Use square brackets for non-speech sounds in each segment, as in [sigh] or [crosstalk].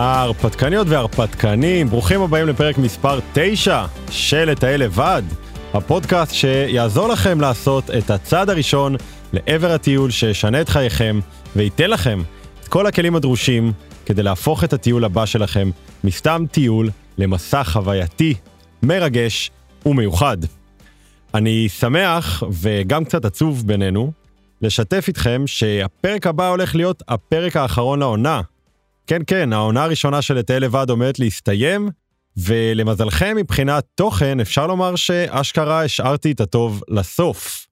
ההרפתקניות וההרפתקנים, ברוכים הבאים לפרק מספר 9 של לטייל לבד, הפודקאסט שיעזור לכם לעשות את הצעד הראשון לעבר הטיול שישנה את חייכם וייתן לכם את כל הכלים הדרושים כדי להפוך את הטיול הבא שלכם מסתם טיול למסע חווייתי, מרגש ומיוחד. אני שמח וגם קצת עצוב בינינו לשתף איתכם שהפרק הבא הולך להיות הפרק האחרון לעונה. כן, כן, העונה הראשונה של לטייל לבד עומדת להסתיים, ולמזלכם מבחינת תוכן אפשר לומר שאשכרה השארתי את הטוב לסוף.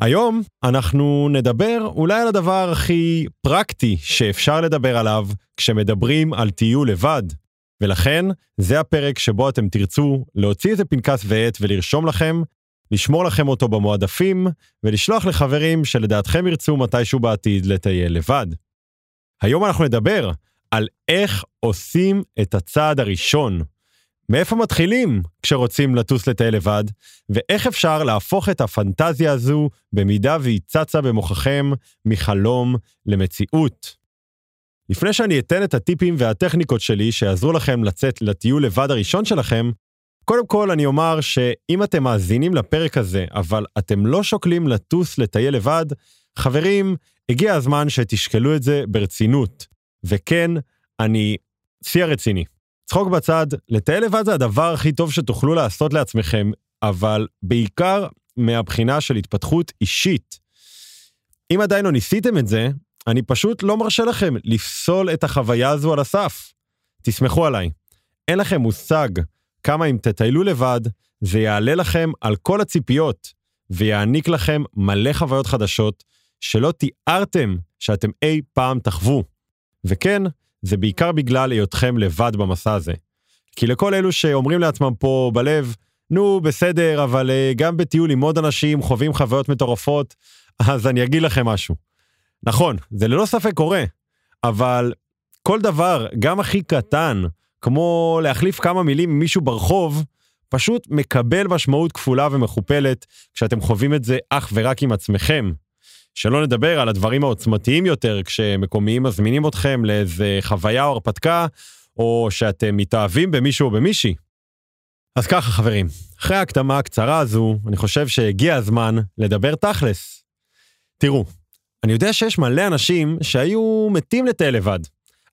היום אנחנו נדבר אולי על הדבר הכי פרקטי שאפשר לדבר עליו כשמדברים על טיול לבד. ולכן זה הפרק שבו אתם תרצו להוציא איזה פנקס ועט ולרשום לכם, לשמור לכם אותו במועדפים ולשלוח לחברים שלדעתכם ירצו מתישהו בעתיד לטייל לבד. היום אנחנו נדבר על איך עושים את הצעד הראשון. מאיפה מתחילים כשרוצים לטוס לטייל לבד, ואיך אפשר להפוך את הפנטזיה הזו במידה והיא צצה במוחכם מחלום למציאות. לפני שאני אתן את הטיפים והטכניקות שלי שיעזרו לכם לצאת לטיול לבד הראשון שלכם, קודם כל אני אומר שאם אתם מאזינים לפרק הזה, אבל אתם לא שוקלים לטוס לטייל לבד, חברים, הגיע הזמן שתשקלו את זה ברצינות. וכן, אני שיא הרציני. צחוק בצד, לטייל לבד זה הדבר הכי טוב שתוכלו לעשות לעצמכם, אבל בעיקר מהבחינה של התפתחות אישית. אם עדיין לא ניסיתם את זה, אני פשוט לא מרשה לכם לפסול את החוויה הזו על הסף. תסמכו עליי, אין לכם מושג כמה אם תטיילו לבד, זה יעלה לכם על כל הציפיות, ויעניק לכם מלא חוויות חדשות שלא תיארתם שאתם אי פעם תחוו. וכן, זה בעיקר בגלל היותכם לבד במסע הזה. כי לכל אלו שאומרים לעצמם פה בלב, נו, בסדר, אבל uh, גם בטיול עם עוד אנשים חווים חוויות מטורפות, אז אני אגיד לכם משהו. נכון, זה ללא ספק קורה, אבל כל דבר, גם הכי קטן, כמו להחליף כמה מילים עם מישהו ברחוב, פשוט מקבל משמעות כפולה ומכופלת כשאתם חווים את זה אך ורק עם עצמכם. שלא נדבר על הדברים העוצמתיים יותר כשמקומיים מזמינים אתכם לאיזה חוויה או הרפתקה, או שאתם מתאהבים במישהו או במישהי. אז ככה חברים, אחרי ההקדמה הקצרה הזו, אני חושב שהגיע הזמן לדבר תכלס. תראו, אני יודע שיש מלא אנשים שהיו מתים לטייל לבד,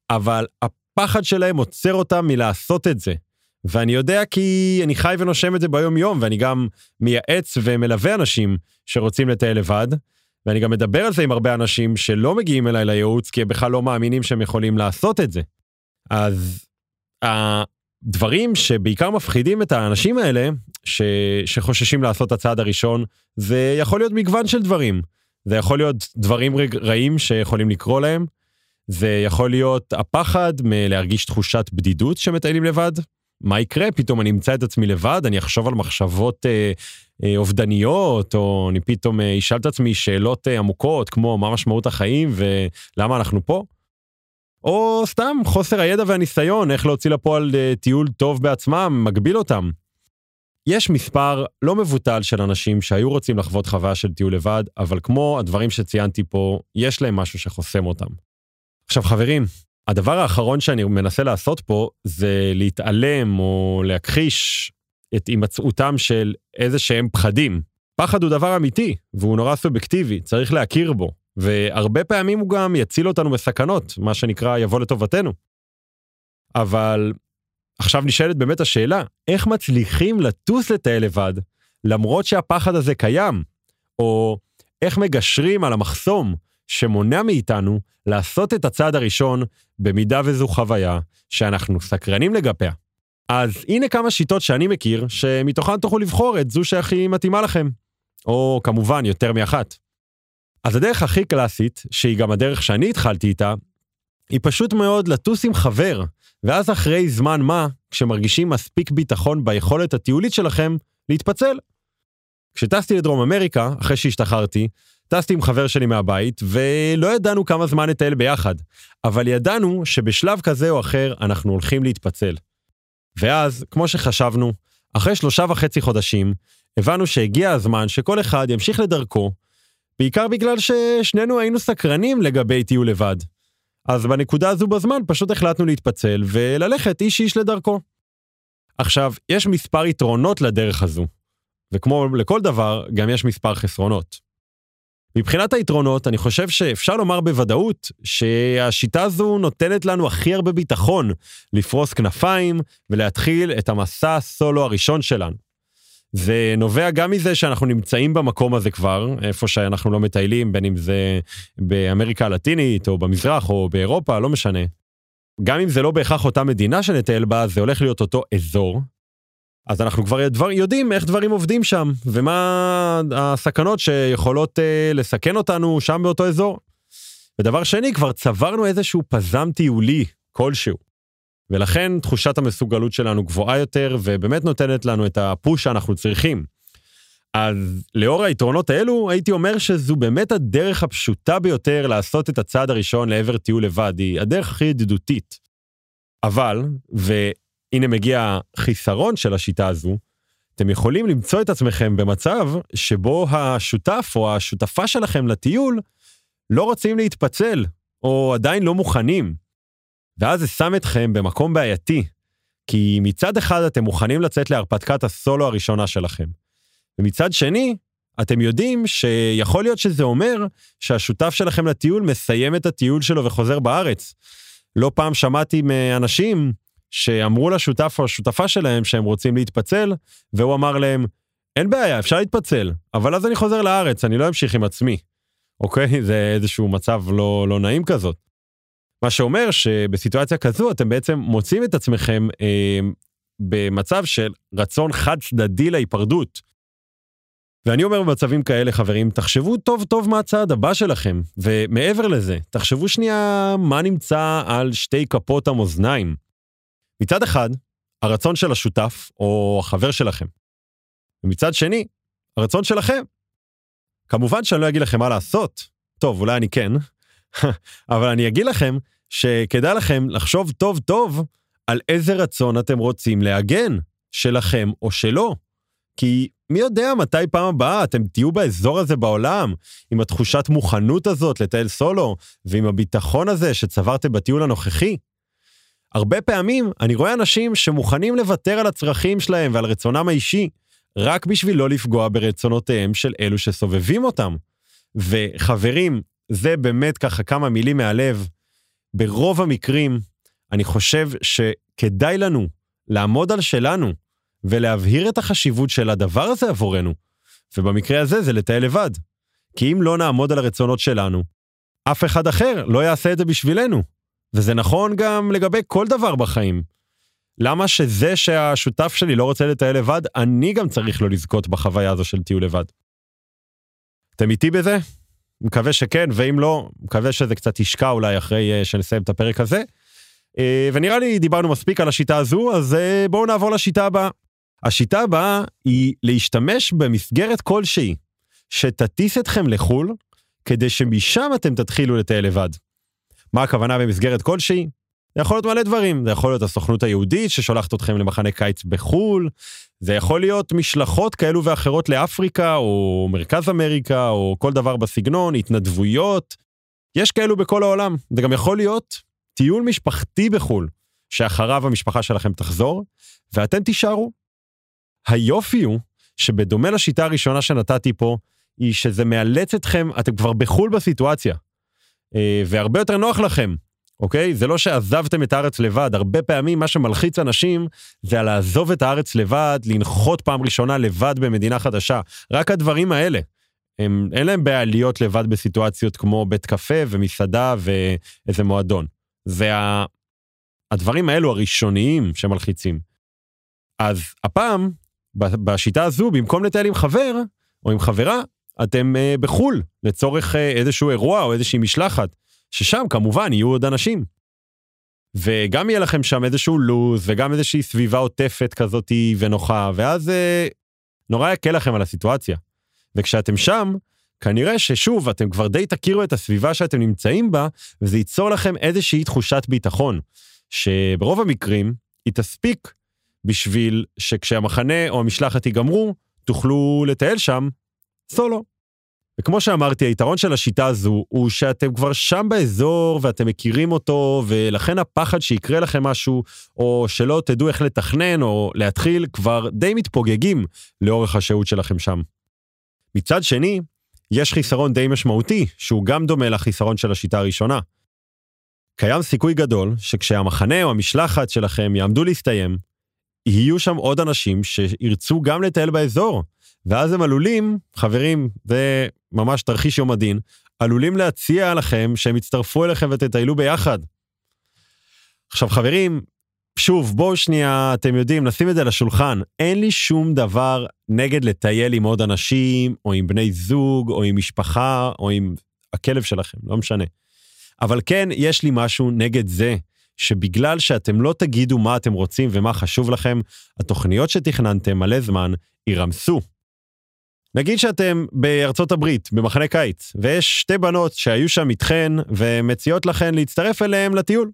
אבל הפחד שלהם עוצר אותם מלעשות את זה. ואני יודע כי אני חי ונושם את זה ביום יום, ואני גם מייעץ ומלווה אנשים שרוצים לטייל לבד, ואני גם מדבר על זה עם הרבה אנשים שלא מגיעים אליי לייעוץ, כי הם בכלל לא מאמינים שהם יכולים לעשות את זה. אז הדברים שבעיקר מפחידים את האנשים האלה, ש... שחוששים לעשות את הצעד הראשון, זה יכול להיות מגוון של דברים. זה יכול להיות דברים רעים שיכולים לקרות להם, זה יכול להיות הפחד מלהרגיש תחושת בדידות שמטיילים לבד. מה יקרה? פתאום אני אמצא את עצמי לבד, אני אחשוב על מחשבות אה, אה, אובדניות, או אני פתאום אה, אשאל את עצמי שאלות אה, עמוקות, כמו מה משמעות החיים ולמה אנחנו פה. או סתם חוסר הידע והניסיון, איך להוציא לפועל אה, טיול טוב בעצמם, מגביל אותם. יש מספר לא מבוטל של אנשים שהיו רוצים לחוות חוויה של טיול לבד, אבל כמו הדברים שציינתי פה, יש להם משהו שחוסם אותם. עכשיו חברים, הדבר האחרון שאני מנסה לעשות פה זה להתעלם או להכחיש את הימצאותם של איזה שהם פחדים. פחד הוא דבר אמיתי, והוא נורא סובייקטיבי, צריך להכיר בו, והרבה פעמים הוא גם יציל אותנו מסכנות, מה שנקרא יבוא לטובתנו. אבל עכשיו נשאלת באמת השאלה, איך מצליחים לטוס לטייל לבד, למרות שהפחד הזה קיים? או איך מגשרים על המחסום שמונע מאיתנו לעשות את הצעד הראשון במידה וזו חוויה שאנחנו סקרנים לגביה. אז הנה כמה שיטות שאני מכיר, שמתוכן תוכלו לבחור את זו שהכי מתאימה לכם. או כמובן יותר מאחת. אז הדרך הכי קלאסית, שהיא גם הדרך שאני התחלתי איתה, היא פשוט מאוד לטוס עם חבר, ואז אחרי זמן מה, כשמרגישים מספיק ביטחון ביכולת הטיולית שלכם, להתפצל. כשטסתי לדרום אמריקה, אחרי שהשתחררתי, טסתי עם חבר שלי מהבית, ולא ידענו כמה זמן נטייל ביחד, אבל ידענו שבשלב כזה או אחר אנחנו הולכים להתפצל. ואז, כמו שחשבנו, אחרי שלושה וחצי חודשים, הבנו שהגיע הזמן שכל אחד ימשיך לדרכו, בעיקר בגלל ששנינו היינו סקרנים לגבי טיול לבד. אז בנקודה הזו בזמן פשוט החלטנו להתפצל וללכת איש איש לדרכו. עכשיו, יש מספר יתרונות לדרך הזו, וכמו לכל דבר, גם יש מספר חסרונות. מבחינת היתרונות, אני חושב שאפשר לומר בוודאות שהשיטה הזו נותנת לנו הכי הרבה ביטחון לפרוס כנפיים ולהתחיל את המסע הסולו הראשון שלנו. זה נובע גם מזה שאנחנו נמצאים במקום הזה כבר, איפה שאנחנו לא מטיילים, בין אם זה באמריקה הלטינית או במזרח או באירופה, לא משנה. גם אם זה לא בהכרח אותה מדינה שנטייל בה, זה הולך להיות אותו אזור. אז אנחנו כבר דבר, יודעים איך דברים עובדים שם, ומה הסכנות שיכולות אה, לסכן אותנו שם באותו אזור. ודבר שני, כבר צברנו איזשהו פזם טיולי כלשהו. ולכן תחושת המסוגלות שלנו גבוהה יותר, ובאמת נותנת לנו את הפוש שאנחנו צריכים. אז לאור היתרונות האלו, הייתי אומר שזו באמת הדרך הפשוטה ביותר לעשות את הצעד הראשון לעבר טיול לבד, היא הדרך הכי ידידותית. אבל, והנה מגיע החיסרון של השיטה הזו, אתם יכולים למצוא את עצמכם במצב שבו השותף או השותפה שלכם לטיול לא רוצים להתפצל, או עדיין לא מוכנים. ואז זה שם אתכם במקום בעייתי, כי מצד אחד אתם מוכנים לצאת להרפתקת הסולו הראשונה שלכם, ומצד שני, אתם יודעים שיכול להיות שזה אומר שהשותף שלכם לטיול מסיים את הטיול שלו וחוזר בארץ. לא פעם שמעתי מאנשים שאמרו לשותף או השותפה שלהם שהם רוצים להתפצל, והוא אמר להם, אין בעיה, אפשר להתפצל, אבל אז אני חוזר לארץ, אני לא אמשיך עם עצמי. אוקיי? [laughs] זה איזשהו מצב לא, לא נעים כזאת. מה שאומר שבסיטואציה כזו אתם בעצם מוצאים את עצמכם אה, במצב של רצון חד צדדי להיפרדות. ואני אומר במצבים כאלה, חברים, תחשבו טוב טוב מה הצעד הבא שלכם, ומעבר לזה, תחשבו שנייה מה נמצא על שתי כפות המאזניים. מצד אחד, הרצון של השותף או החבר שלכם. ומצד שני, הרצון שלכם. כמובן שאני לא אגיד לכם מה לעשות, טוב, אולי אני כן, [laughs] אבל אני אגיד לכם שכדאי לכם לחשוב טוב טוב על איזה רצון אתם רוצים להגן, שלכם או שלא. כי מי יודע מתי פעם הבאה אתם תהיו באזור הזה בעולם, עם התחושת מוכנות הזאת לטייל סולו, ועם הביטחון הזה שצברתם בטיול הנוכחי. הרבה פעמים אני רואה אנשים שמוכנים לוותר על הצרכים שלהם ועל רצונם האישי, רק בשביל לא לפגוע ברצונותיהם של אלו שסובבים אותם. וחברים, זה באמת ככה כמה מילים מהלב. ברוב המקרים, אני חושב שכדאי לנו לעמוד על שלנו ולהבהיר את החשיבות של הדבר הזה עבורנו. ובמקרה הזה זה לטייל לבד. כי אם לא נעמוד על הרצונות שלנו, אף אחד אחר לא יעשה את זה בשבילנו. וזה נכון גם לגבי כל דבר בחיים. למה שזה שהשותף שלי לא רוצה לטייל לבד, אני גם צריך לא לזכות בחוויה הזו של טיול לבד. אתם איתי בזה? מקווה שכן, ואם לא, מקווה שזה קצת ישקע אולי אחרי uh, שנסיים את הפרק הזה. Uh, ונראה לי דיברנו מספיק על השיטה הזו, אז uh, בואו נעבור לשיטה הבאה. השיטה הבאה היא להשתמש במסגרת כלשהי שתטיס אתכם לחו"ל, כדי שמשם אתם תתחילו לטייל לבד. מה הכוונה במסגרת כלשהי? זה יכול להיות מלא דברים, זה יכול להיות הסוכנות היהודית ששולחת אתכם למחנה קיץ בחו"ל, זה יכול להיות משלחות כאלו ואחרות לאפריקה, או מרכז אמריקה, או כל דבר בסגנון, התנדבויות. יש כאלו בכל העולם. זה גם יכול להיות טיול משפחתי בחו"ל, שאחריו המשפחה שלכם תחזור, ואתם תישארו. היופי הוא שבדומה לשיטה הראשונה שנתתי פה, היא שזה מאלץ אתכם, אתם כבר בחו"ל בסיטואציה. אה, והרבה יותר נוח לכם, אוקיי? זה לא שעזבתם את הארץ לבד, הרבה פעמים מה שמלחיץ אנשים זה על לעזוב את הארץ לבד, לנחות פעם ראשונה לבד במדינה חדשה. רק הדברים האלה. הם, אין להם בעיה להיות לבד בסיטואציות כמו בית קפה ומסעדה ואיזה מועדון. זה ה... הדברים האלו הראשוניים שמלחיצים. אז הפעם, בשיטה הזו, במקום לטייל עם חבר או עם חברה, אתם אה, בחו"ל לצורך אה, איזשהו אירוע או איזושהי משלחת. ששם כמובן יהיו עוד אנשים. וגם יהיה לכם שם איזשהו לו"ז, וגם איזושהי סביבה עוטפת כזאתי ונוחה, ואז אה, נורא יקל לכם על הסיטואציה. וכשאתם שם, כנראה ששוב, אתם כבר די תכירו את הסביבה שאתם נמצאים בה, וזה ייצור לכם איזושהי תחושת ביטחון, שברוב המקרים היא תספיק בשביל שכשהמחנה או המשלחת ייגמרו, תוכלו לטייל שם סולו. וכמו שאמרתי, היתרון של השיטה הזו הוא שאתם כבר שם באזור ואתם מכירים אותו, ולכן הפחד שיקרה לכם משהו, או שלא תדעו איך לתכנן או להתחיל, כבר די מתפוגגים לאורך השהות שלכם שם. מצד שני, יש חיסרון די משמעותי, שהוא גם דומה לחיסרון של השיטה הראשונה. קיים סיכוי גדול שכשהמחנה או המשלחת שלכם יעמדו להסתיים, יהיו שם עוד אנשים שירצו גם לטייל באזור, ואז הם עלולים, חברים, זה ממש תרחיש יום הדין, עלולים להציע לכם שהם יצטרפו אליכם ותטיילו ביחד. עכשיו חברים, שוב, בואו שנייה, אתם יודעים, נשים את זה על השולחן. אין לי שום דבר נגד לטייל עם עוד אנשים, או עם בני זוג, או עם משפחה, או עם הכלב שלכם, לא משנה. אבל כן, יש לי משהו נגד זה, שבגלל שאתם לא תגידו מה אתם רוצים ומה חשוב לכם, התוכניות שתכננתם מלא זמן יירמסו. נגיד שאתם בארצות הברית, במחנה קיץ, ויש שתי בנות שהיו שם איתכן ומציעות לכן להצטרף אליהם לטיול.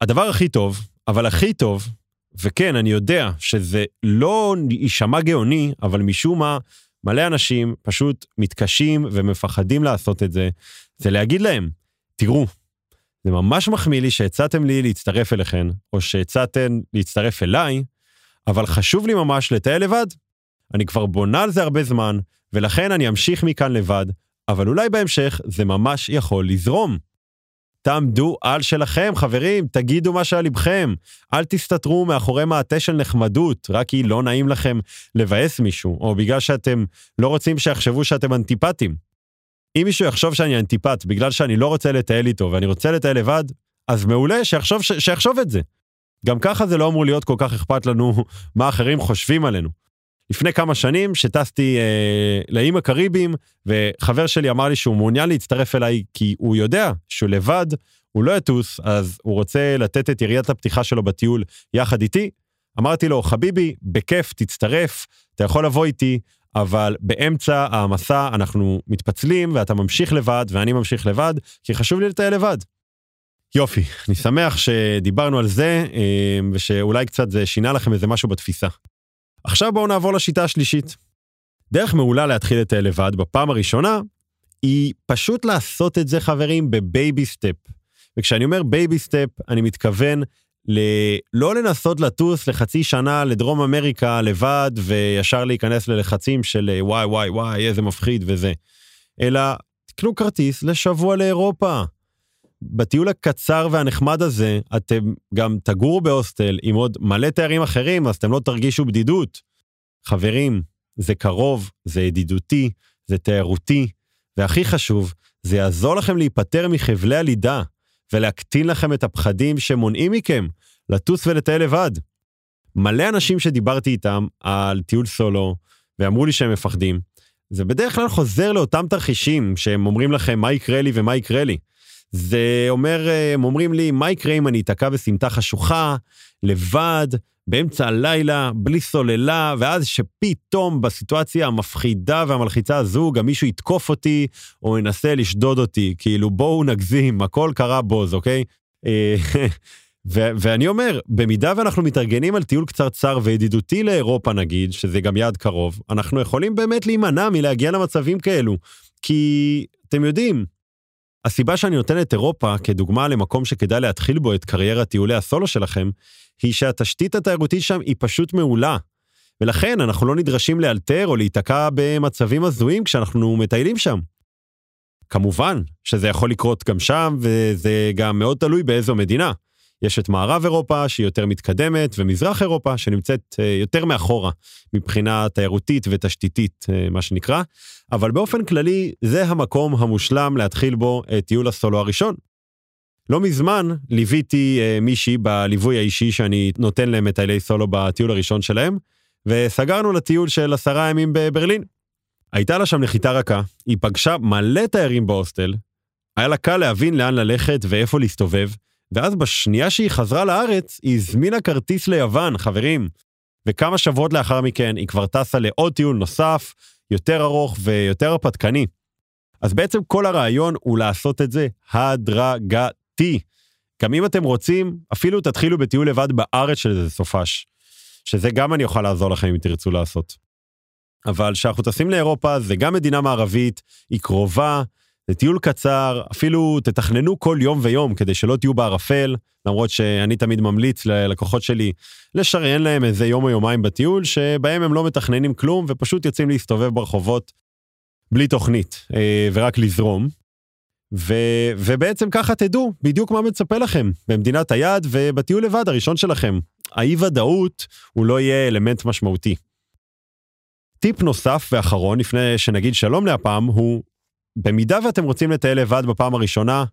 הדבר הכי טוב, אבל הכי טוב, וכן, אני יודע שזה לא יישמע גאוני, אבל משום מה, מלא אנשים פשוט מתקשים ומפחדים לעשות את זה, זה להגיד להם, תראו, זה ממש מחמיא לי שהצעתם לי להצטרף אליכן, או שהצעתם להצטרף אליי, אבל חשוב לי ממש לטייל לבד. אני כבר בונה על זה הרבה זמן, ולכן אני אמשיך מכאן לבד, אבל אולי בהמשך זה ממש יכול לזרום. תעמדו על שלכם, חברים, תגידו מה שעל לבכם. אל תסתתרו מאחורי מעטה של נחמדות, רק כי לא נעים לכם לבאס מישהו, או בגלל שאתם לא רוצים שיחשבו שאתם אנטיפטים. אם מישהו יחשוב שאני אנטיפט בגלל שאני לא רוצה לטייל איתו ואני רוצה לטייל לבד, אז מעולה, שיחשוב, שיחשוב את זה. גם ככה זה לא אמור להיות כל כך אכפת לנו [laughs] מה אחרים חושבים עלינו. לפני כמה שנים שטסתי אה, לאיים הקריביים, וחבר שלי אמר לי שהוא מעוניין להצטרף אליי כי הוא יודע שהוא לבד, הוא לא יטוס, אז הוא רוצה לתת את יריית הפתיחה שלו בטיול יחד איתי. אמרתי לו, חביבי, בכיף, תצטרף, אתה יכול לבוא איתי, אבל באמצע המסע אנחנו מתפצלים ואתה ממשיך לבד ואני ממשיך לבד, כי חשוב לי לטייל לבד. יופי, אני שמח שדיברנו על זה, אה, ושאולי קצת זה שינה לכם איזה משהו בתפיסה. עכשיו בואו נעבור לשיטה השלישית. דרך מעולה להתחיל את לבד בפעם הראשונה, היא פשוט לעשות את זה, חברים, ב baby step. וכשאני אומר baby step, אני מתכוון ל... לא לנסות לטוס לחצי שנה לדרום אמריקה לבד וישר להיכנס ללחצים של וואי וואי וואי איזה מפחיד וזה, אלא תקנו כרטיס לשבוע לאירופה. בטיול הקצר והנחמד הזה, אתם גם תגורו בהוסטל עם עוד מלא תיירים אחרים, אז אתם לא תרגישו בדידות. חברים, זה קרוב, זה ידידותי, זה תיירותי, והכי חשוב, זה יעזור לכם להיפטר מחבלי הלידה, ולהקטין לכם את הפחדים שמונעים מכם לטוס ולטייל לבד. מלא אנשים שדיברתי איתם על טיול סולו, ואמרו לי שהם מפחדים, זה בדרך כלל חוזר לאותם תרחישים שהם אומרים לכם מה יקרה לי ומה יקרה לי. זה אומר, הם אומרים לי, מה יקרה אם אני אתקע בסמטה חשוכה, לבד, באמצע הלילה, בלי סוללה, ואז שפתאום בסיטואציה המפחידה והמלחיצה הזו, גם מישהו יתקוף אותי, או ינסה לשדוד אותי, כאילו בואו נגזים, הכל קרה בוז, אוקיי? אה, [laughs] ו- ואני אומר, במידה ואנחנו מתארגנים על טיול קצרצר וידידותי לאירופה נגיד, שזה גם יעד קרוב, אנחנו יכולים באמת להימנע מלהגיע למצבים כאלו. כי, אתם יודעים, הסיבה שאני נותן את אירופה כדוגמה למקום שכדאי להתחיל בו את קריירת טיולי הסולו שלכם, היא שהתשתית התיירותית שם היא פשוט מעולה. ולכן אנחנו לא נדרשים לאלתר או להיתקע במצבים הזויים כשאנחנו מטיילים שם. כמובן שזה יכול לקרות גם שם, וזה גם מאוד תלוי באיזו מדינה. יש את מערב אירופה שהיא יותר מתקדמת, ומזרח אירופה שנמצאת אה, יותר מאחורה מבחינה תיירותית ותשתיתית, אה, מה שנקרא, אבל באופן כללי זה המקום המושלם להתחיל בו את טיול הסולו הראשון. לא מזמן ליוויתי אה, מישהי בליווי האישי שאני נותן להם מטיילי סולו בטיול הראשון שלהם, וסגרנו לטיול של עשרה ימים בברלין. הייתה לה שם נחיתה רכה, היא פגשה מלא תיירים בהוסטל, היה לה קל להבין לאן ללכת ואיפה להסתובב, ואז בשנייה שהיא חזרה לארץ, היא הזמינה כרטיס ליוון, חברים. וכמה שבועות לאחר מכן היא כבר טסה לעוד טיול נוסף, יותר ארוך ויותר הרפתקני. אז בעצם כל הרעיון הוא לעשות את זה הדרגתי. גם אם אתם רוצים, אפילו תתחילו בטיול לבד בארץ של איזה סופש. שזה גם אני אוכל לעזור לכם אם תרצו לעשות. אבל כשאנחנו טסים לאירופה זה גם מדינה מערבית, היא קרובה, זה טיול קצר, אפילו תתכננו כל יום ויום כדי שלא תהיו בערפל, למרות שאני תמיד ממליץ ללקוחות שלי לשריין להם איזה יום או יומיים בטיול, שבהם הם לא מתכננים כלום ופשוט יוצאים להסתובב ברחובות בלי תוכנית, אה, ורק לזרום. ו, ובעצם ככה תדעו בדיוק מה מצפה לכם במדינת היעד ובטיול לבד הראשון שלכם. האי ודאות הוא לא יהיה אלמנט משמעותי. טיפ נוסף ואחרון לפני שנגיד שלום להפעם הוא, במידה ואתם רוצים לטייל לבד בפעם הראשונה,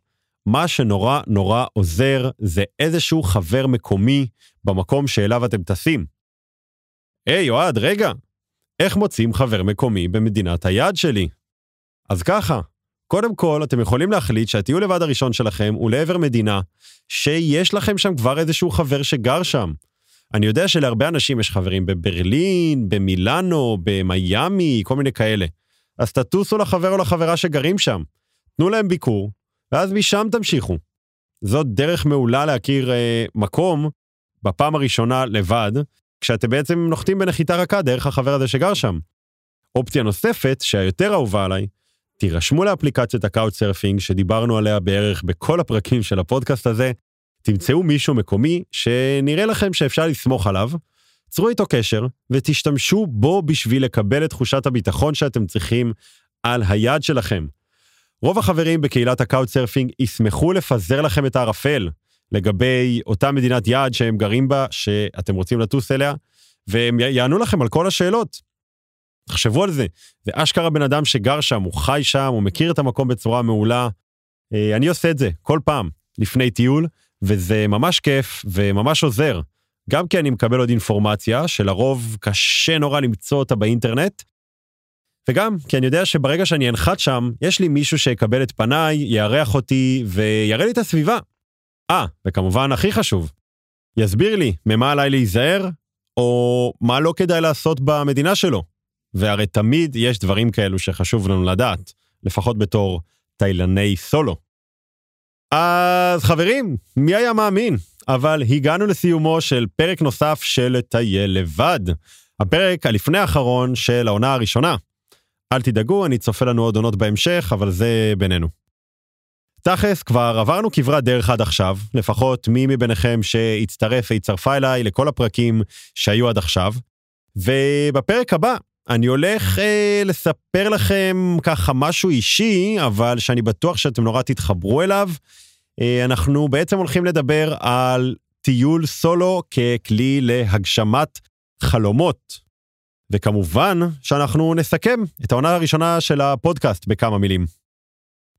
מה שנורא נורא עוזר זה איזשהו חבר מקומי במקום שאליו אתם טסים. היי, hey, אוהד, רגע, איך מוצאים חבר מקומי במדינת היעד שלי? אז ככה, קודם כל, אתם יכולים להחליט שהטיול לבד הראשון שלכם הוא לעבר מדינה שיש לכם שם כבר איזשהו חבר שגר שם. אני יודע שלהרבה אנשים יש חברים בברלין, במילאנו, במיאמי, כל מיני כאלה. אז תטוסו לחבר או לחברה שגרים שם. תנו להם ביקור, ואז משם תמשיכו. זאת דרך מעולה להכיר אה, מקום בפעם הראשונה לבד, כשאתם בעצם נוחתים בנחיתה רכה דרך החבר הזה שגר שם. אופציה נוספת, שהיותר אהובה עליי, תירשמו לאפליקציית ה Couchsurfing שדיברנו עליה בערך בכל הפרקים של הפודקאסט הזה, תמצאו מישהו מקומי שנראה לכם שאפשר לסמוך עליו, צרו איתו קשר ותשתמשו בו בשביל לקבל את תחושת הביטחון שאתם צריכים על היעד שלכם. רוב החברים בקהילת ה Couchsurfing ישמחו לפזר לכם את הערפל לגבי אותה מדינת יעד שהם גרים בה, שאתם רוצים לטוס אליה, והם יענו לכם על כל השאלות. תחשבו על זה, זה אשכרה בן אדם שגר שם, הוא חי שם, הוא מכיר את המקום בצורה מעולה. אה, אני עושה את זה כל פעם לפני טיול, וזה ממש כיף וממש עוזר. גם כי אני מקבל עוד אינפורמציה, שלרוב קשה נורא למצוא אותה באינטרנט, וגם כי אני יודע שברגע שאני אנחת שם, יש לי מישהו שיקבל את פניי, יארח אותי ויראה לי את הסביבה. אה, וכמובן הכי חשוב, יסביר לי ממה עליי להיזהר, או מה לא כדאי לעשות במדינה שלו. והרי תמיד יש דברים כאלו שחשוב לנו לדעת, לפחות בתור תיילני סולו. אז חברים, מי היה מאמין? אבל הגענו לסיומו של פרק נוסף של טייל לבד. הפרק הלפני האחרון של העונה הראשונה. אל תדאגו, אני צופה לנו עוד עונות בהמשך, אבל זה בינינו. תכלס, כבר עברנו כברת דרך עד עכשיו, לפחות מי מביניכם שהצטרף והצטרפה אליי לכל הפרקים שהיו עד עכשיו. ובפרק הבא אני הולך אה, לספר לכם ככה משהו אישי, אבל שאני בטוח שאתם נורא תתחברו אליו. אה, אנחנו בעצם הולכים לדבר על טיול סולו ככלי להגשמת חלומות. וכמובן שאנחנו נסכם את העונה הראשונה של הפודקאסט בכמה מילים.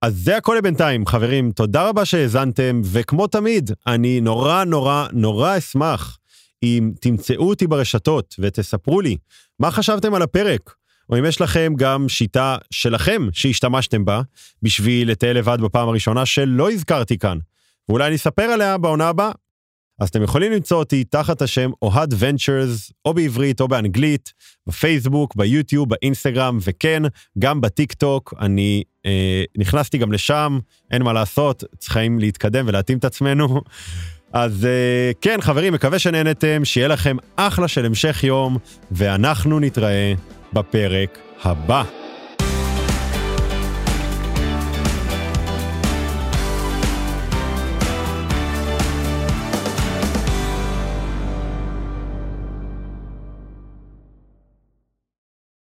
אז זה הכל לבינתיים, חברים, תודה רבה שהאזנתם, וכמו תמיד, אני נורא נורא נורא אשמח אם תמצאו אותי ברשתות ותספרו לי מה חשבתם על הפרק, או אם יש לכם גם שיטה שלכם שהשתמשתם בה בשביל לטייל לבד בפעם הראשונה שלא הזכרתי כאן, ואולי אני אספר עליה בעונה הבאה. אז אתם יכולים למצוא אותי תחת השם אוהד ונצ'רס, או בעברית או באנגלית, בפייסבוק, ביוטיוב, באינסטגרם, וכן, גם בטיק טוק, אני אה, נכנסתי גם לשם, אין מה לעשות, צריכים להתקדם ולהתאים את עצמנו. אז אה, כן, חברים, מקווה שנהנתם, שיהיה לכם אחלה של המשך יום, ואנחנו נתראה בפרק הבא.